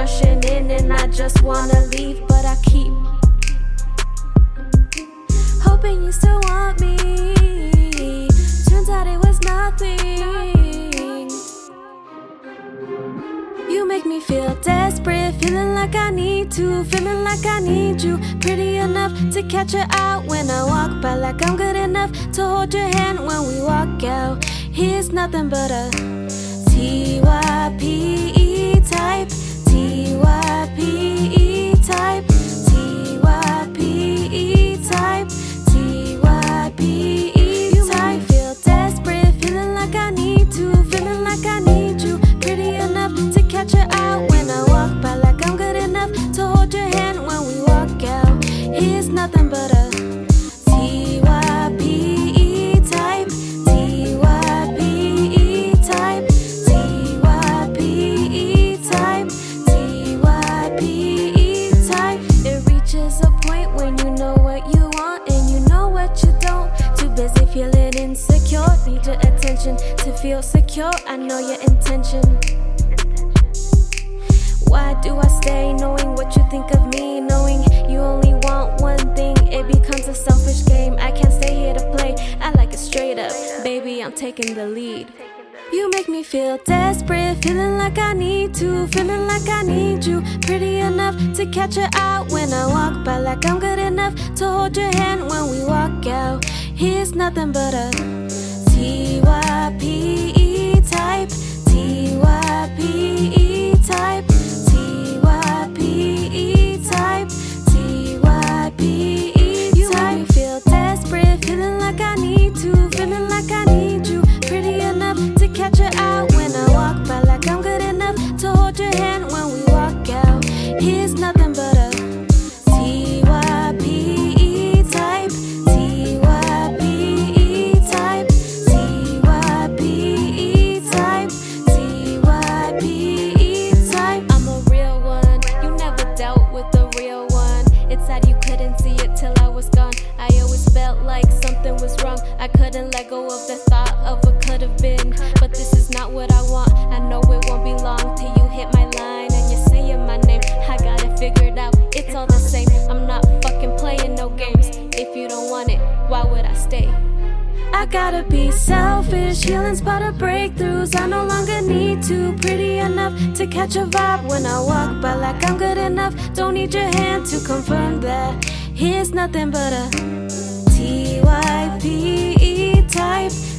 rushing in, and I just wanna leave, but I keep hoping you still want me. Turns out it was nothing. You make me feel desperate, feeling like I need to, feeling like I need you. Pretty enough to catch your eye when I walk by, like I'm good enough to hold your hand when we walk out. Here's nothing but a type, TYPE Here's nothing but a TYPE type, TYPE type, TYPE type, TYPE type. It reaches a point when you know what you want and you know what you don't. Too busy feeling insecure, need your attention to feel secure. I know your intention. Why do I stay knowing what you think of me? Knowing you only want I'm taking the lead. You make me feel desperate, feeling like I need to, feeling like I need you. Pretty enough to catch your eye when I walk by, like I'm good enough to hold your hand when we walk out. Here's nothing but a couldn't let go of the thought of what could have been. But this is not what I want. I know it won't be long till you hit my line and you're saying my name. I got it figured out. It's all the same. I'm not fucking playing no games. If you don't want it, why would I stay? I gotta be selfish, healing's part of breakthroughs. I no longer need to. Pretty enough to catch a vibe when I walk by, like I'm good enough. Don't need your hand to confirm that. Here's nothing but a TYPE type,